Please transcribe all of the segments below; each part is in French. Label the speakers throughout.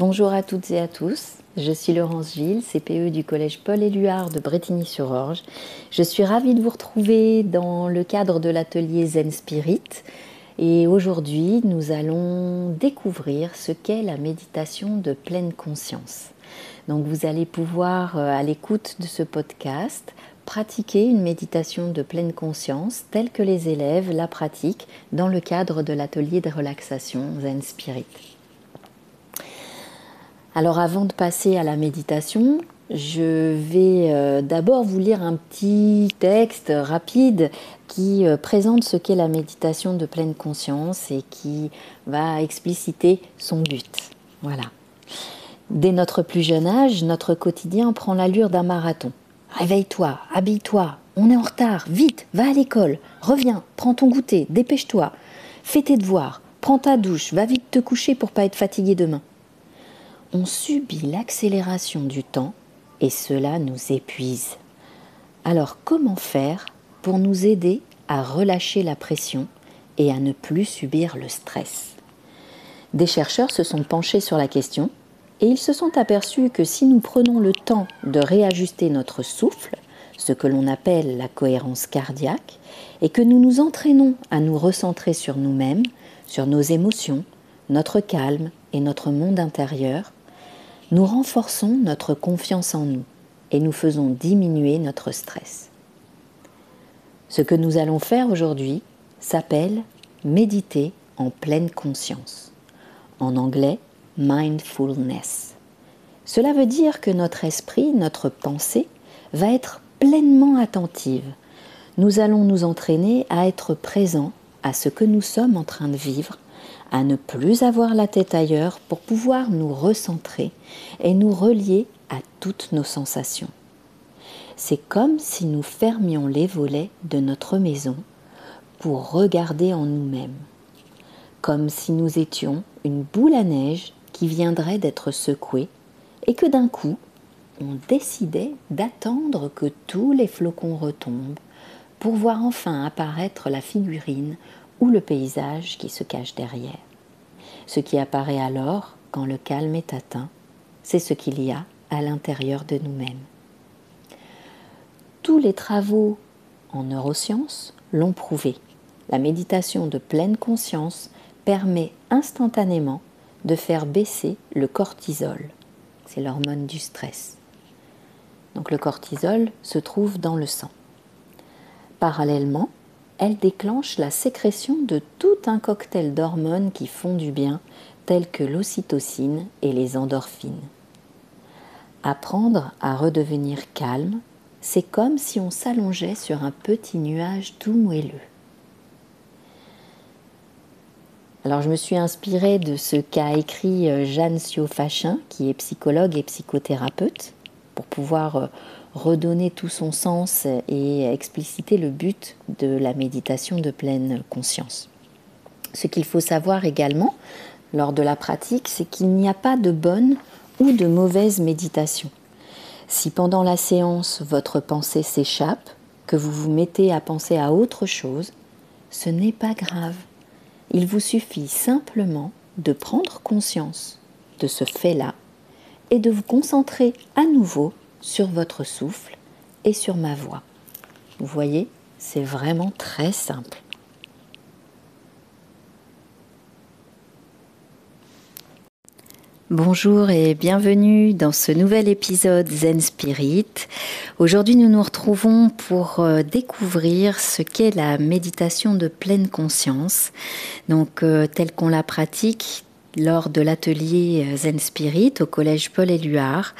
Speaker 1: Bonjour à toutes et à tous. Je suis Laurence Gilles, CPE du Collège Paul Éluard de Bretigny-sur-Orge. Je suis ravie de vous retrouver dans le cadre de l'atelier Zen Spirit. Et aujourd'hui, nous allons découvrir ce qu'est la méditation de pleine conscience. Donc vous allez pouvoir, euh, à l'écoute de ce podcast, pratiquer une méditation de pleine conscience telle que les élèves la pratiquent dans le cadre de l'atelier de relaxation Zen Spirit. Alors avant de passer à la méditation, je vais euh, d'abord vous lire un petit texte rapide qui euh, présente ce qu'est la méditation de pleine conscience et qui va expliciter son but. Voilà. Dès notre plus jeune âge, notre quotidien prend l'allure d'un marathon. Réveille-toi, habille-toi, on est en retard, vite, va à l'école, reviens, prends ton goûter, dépêche-toi, fais tes devoirs, prends ta douche, va vite te coucher pour pas être fatigué demain on subit l'accélération du temps et cela nous épuise. Alors comment faire pour nous aider à relâcher la pression et à ne plus subir le stress? Des chercheurs se sont penchés sur la question et ils se sont aperçus que si nous prenons le temps de réajuster notre souffle, ce que l'on appelle la cohérence cardiaque, et que nous nous entraînons à nous recentrer sur nous-mêmes, sur nos émotions, notre calme et notre monde intérieur, nous renforçons notre confiance en nous et nous faisons diminuer notre stress. Ce que nous allons faire aujourd'hui s'appelle méditer en pleine conscience. En anglais, mindfulness. Cela veut dire que notre esprit, notre pensée, va être pleinement attentive. Nous allons nous entraîner à être présents à ce que nous sommes en train de vivre à ne plus avoir la tête ailleurs pour pouvoir nous recentrer et nous relier à toutes nos sensations. C'est comme si nous fermions les volets de notre maison pour regarder en nous-mêmes, comme si nous étions une boule à neige qui viendrait d'être secouée et que d'un coup, on décidait d'attendre que tous les flocons retombent pour voir enfin apparaître la figurine le paysage qui se cache derrière. Ce qui apparaît alors, quand le calme est atteint, c'est ce qu'il y a à l'intérieur de nous-mêmes. Tous les travaux en neurosciences l'ont prouvé. La méditation de pleine conscience permet instantanément de faire baisser le cortisol. C'est l'hormone du stress. Donc le cortisol se trouve dans le sang. Parallèlement, elle déclenche la sécrétion de tout un cocktail d'hormones qui font du bien, telles que l'ocytocine et les endorphines. Apprendre à redevenir calme, c'est comme si on s'allongeait sur un petit nuage tout moelleux. Alors je me suis inspirée de ce qu'a écrit euh, Jeanne Siofachin, qui est psychologue et psychothérapeute, pour pouvoir euh, redonner tout son sens et expliciter le but de la méditation de pleine conscience. Ce qu'il faut savoir également lors de la pratique, c'est qu'il n'y a pas de bonne ou de mauvaise méditation. Si pendant la séance votre pensée s'échappe, que vous vous mettez à penser à autre chose, ce n'est pas grave. Il vous suffit simplement de prendre conscience de ce fait-là et de vous concentrer à nouveau sur votre souffle et sur ma voix. Vous voyez, c'est vraiment très simple. Bonjour et bienvenue dans ce nouvel épisode Zen Spirit. Aujourd'hui nous nous retrouvons pour euh, découvrir ce qu'est la méditation de pleine conscience, donc euh, telle qu'on la pratique lors de l'atelier euh, Zen Spirit au collège Paul Éluard.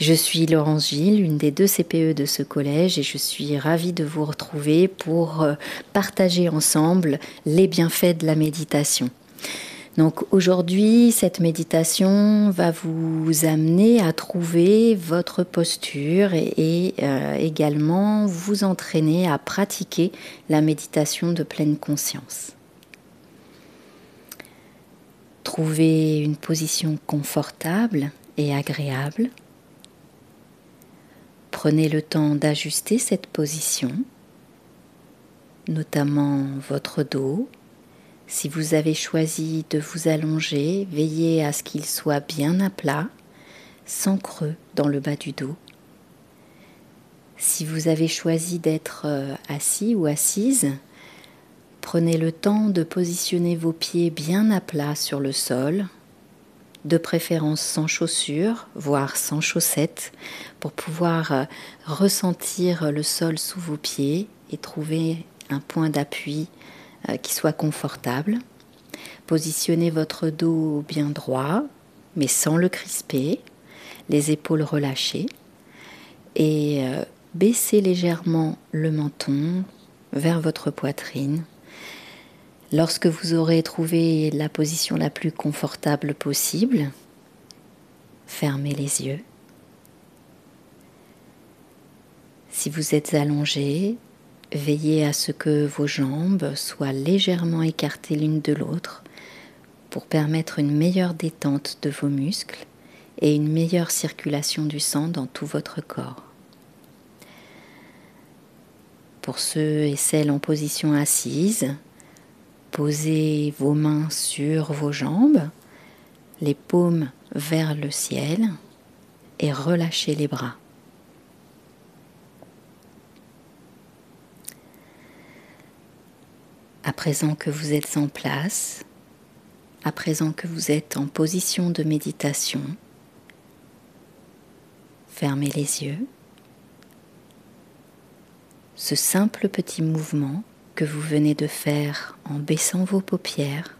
Speaker 1: Je suis Laurence Gilles, une des deux CPE de ce collège, et je suis ravie de vous retrouver pour euh, partager ensemble les bienfaits de la méditation. Donc aujourd'hui, cette méditation va vous amener à trouver votre posture et, euh, également vous entraîner à pratiquer la méditation de pleine conscience. Trouvez une position confortable et agréable. Prenez le temps d'ajuster cette position, notamment votre dos, Si vous avez choisi de vous allonger, veillez à ce qu'il soit bien à plat, sans creux dans le bas du dos. Si vous avez choisi d'être euh, assis ou assise, prenez le temps de positionner vos pieds bien à plat sur le sol, de préférence sans chaussures, voire sans chaussettes, pour pouvoir euh, ressentir le sol sous vos pieds et trouver un point d'appui euh, qui soit confortable. Positionnez votre dos bien droit, mais sans le crisper, les épaules relâchées, et euh, baissez légèrement le menton vers votre poitrine. Lorsque vous aurez trouvé la position la plus confortable possible, fermez les yeux. Si vous êtes allongé, Veillez à ce que vos jambes soient légèrement écartées l'une de l'autre pour permettre une meilleure détente de vos muscles et une meilleure circulation du sang dans tout votre corps. Pour ceux et celles en position assise, posez vos mains sur vos jambes, les paumes vers le ciel et relâchez les bras. À présent que vous êtes en place, à présent que vous êtes en position de méditation, fermez les yeux. Ce simple petit mouvement que vous venez de faire en baissant vos paupières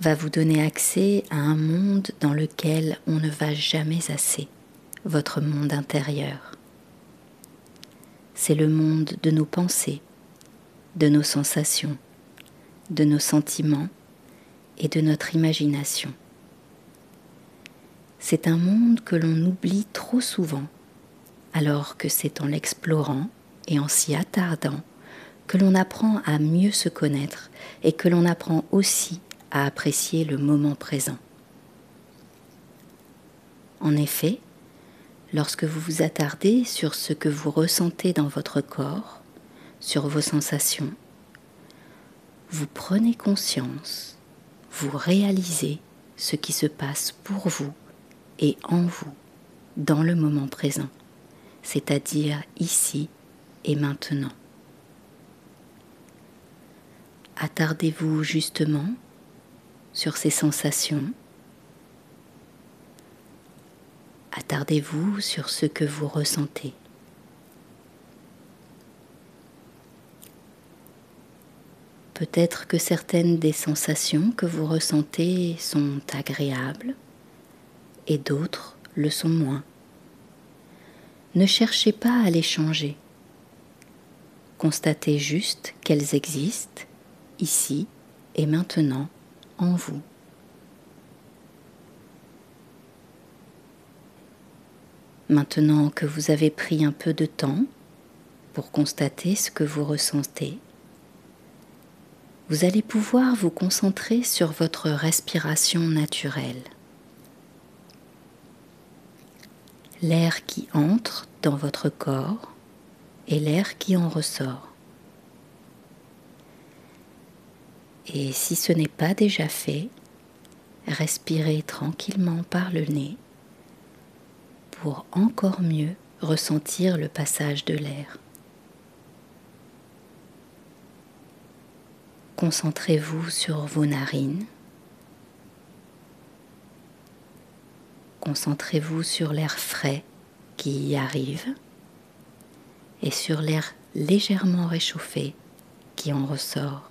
Speaker 1: va vous donner accès à un monde dans lequel on ne va jamais assez, votre monde intérieur. C'est le monde de nos pensées, de nos sensations, de nos sentiments et de notre imagination. C'est un monde que l'on oublie trop souvent, alors que c'est en l'explorant et en s'y attardant que l'on apprend à mieux se connaître et que l'on apprend aussi à apprécier le moment présent. En effet, lorsque vous vous attardez sur ce que vous ressentez dans votre corps, sur vos sensations, vous prenez conscience, vous réalisez ce qui se passe pour vous et en vous dans le moment présent, c'est-à-dire ici et maintenant. Attardez-vous justement sur ces sensations. Attardez-vous sur ce que vous ressentez. Peut-être que certaines des sensations que vous ressentez sont agréables et d'autres le sont moins. Ne cherchez pas à les changer. Constatez juste qu'elles existent ici et maintenant en vous. Maintenant que vous avez pris un peu de temps pour constater ce que vous ressentez, vous allez pouvoir vous concentrer sur votre respiration naturelle. L'air qui entre dans votre corps et l'air qui en ressort. Et si ce n'est pas déjà fait, respirez tranquillement par le nez pour encore mieux ressentir le passage de l'air. Concentrez-vous sur vos narines. Concentrez-vous sur l'air frais qui y arrive et sur l'air légèrement réchauffé qui en ressort.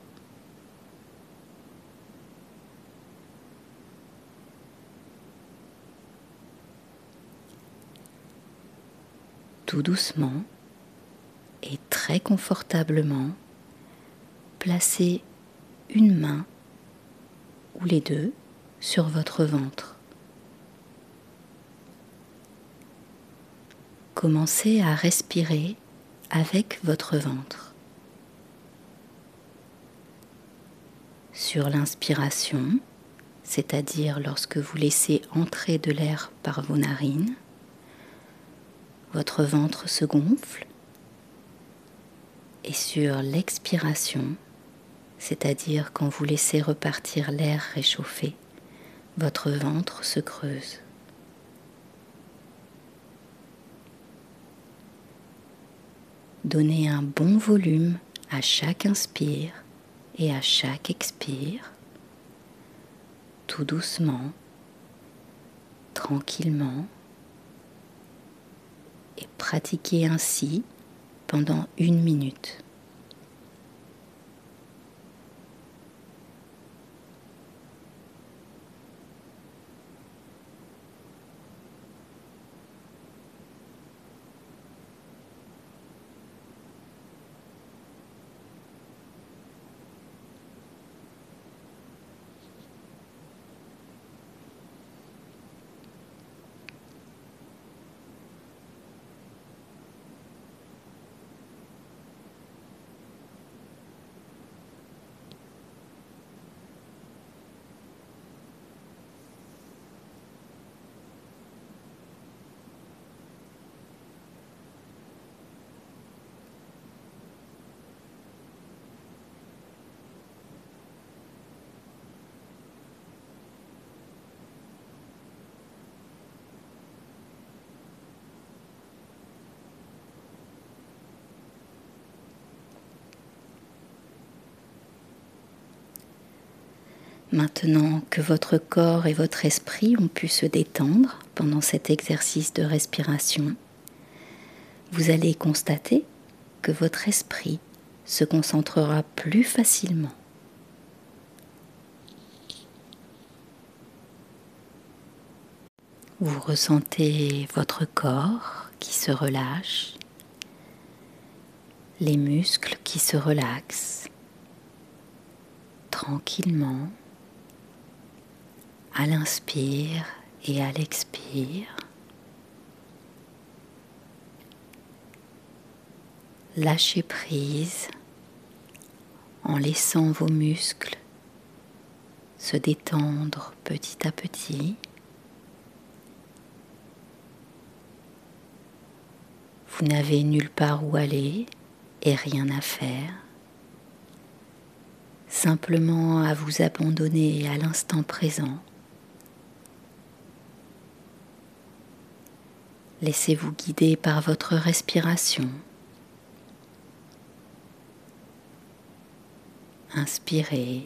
Speaker 1: Tout doucement et très confortablement, placez une main ou les deux sur votre ventre. Commencez à respirer avec votre ventre. Sur l'inspiration, c'est-à-dire lorsque vous laissez entrer de l'air par vos narines, votre ventre se gonfle. Et sur l'expiration, c'est-à-dire quand vous laissez repartir l'air réchauffé, votre ventre se creuse. Donnez un bon volume à chaque inspire et à chaque expire, tout doucement, tranquillement, et pratiquez ainsi pendant une minute. Maintenant que votre corps et votre esprit ont pu se détendre pendant cet exercice de respiration, vous allez constater que votre esprit se concentrera plus facilement. Vous ressentez votre corps qui se relâche, les muscles qui se relaxent tranquillement à l'inspire et à l'expire. Lâchez prise en laissant vos muscles se détendre petit à petit. Vous n'avez nulle part où aller et rien à faire. Simplement à vous abandonner à l'instant présent. Laissez-vous guider par votre respiration. Inspirez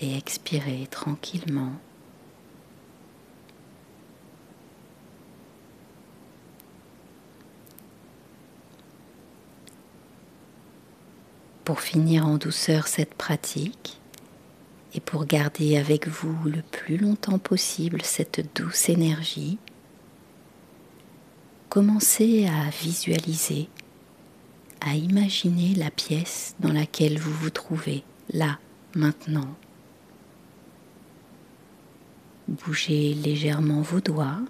Speaker 1: et expirez tranquillement. Pour finir en douceur cette pratique et pour garder avec vous le plus longtemps possible cette douce énergie, commencez à visualiser, à imaginer la pièce dans laquelle vous vous trouvez, là, maintenant. Bougez légèrement vos doigts.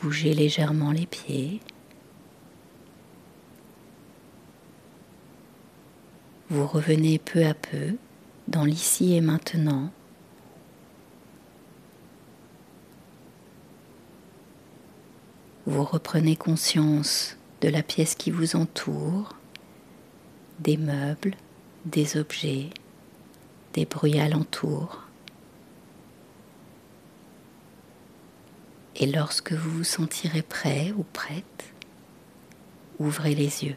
Speaker 1: Bougez légèrement les pieds. Vous revenez peu à peu dans l'ici et maintenant Vous reprenez conscience de la pièce qui vous entoure, des meubles, des objets, des bruits alentours. Et lorsque vous vous sentirez prêt ou prête, ouvrez les yeux.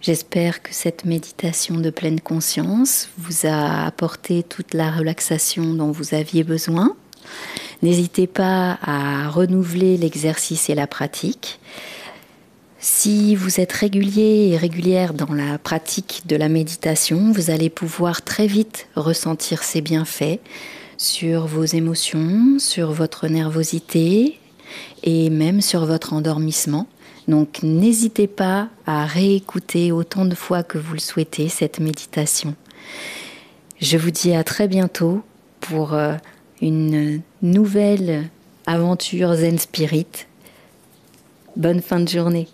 Speaker 1: J'espère que cette méditation de pleine conscience vous a apporté toute la relaxation dont vous aviez besoin. N'hésitez pas à renouveler l'exercice et la pratique. Si vous êtes régulier et régulière dans la pratique de la méditation, vous allez pouvoir très vite ressentir ses bienfaits sur vos émotions, sur votre nervosité et même sur votre endormissement. Donc n'hésitez pas à réécouter autant de fois que vous le souhaitez cette méditation. Je vous dis à très bientôt pour euh, une nouvelle aventure Zen Spirit. Bonne fin de journée.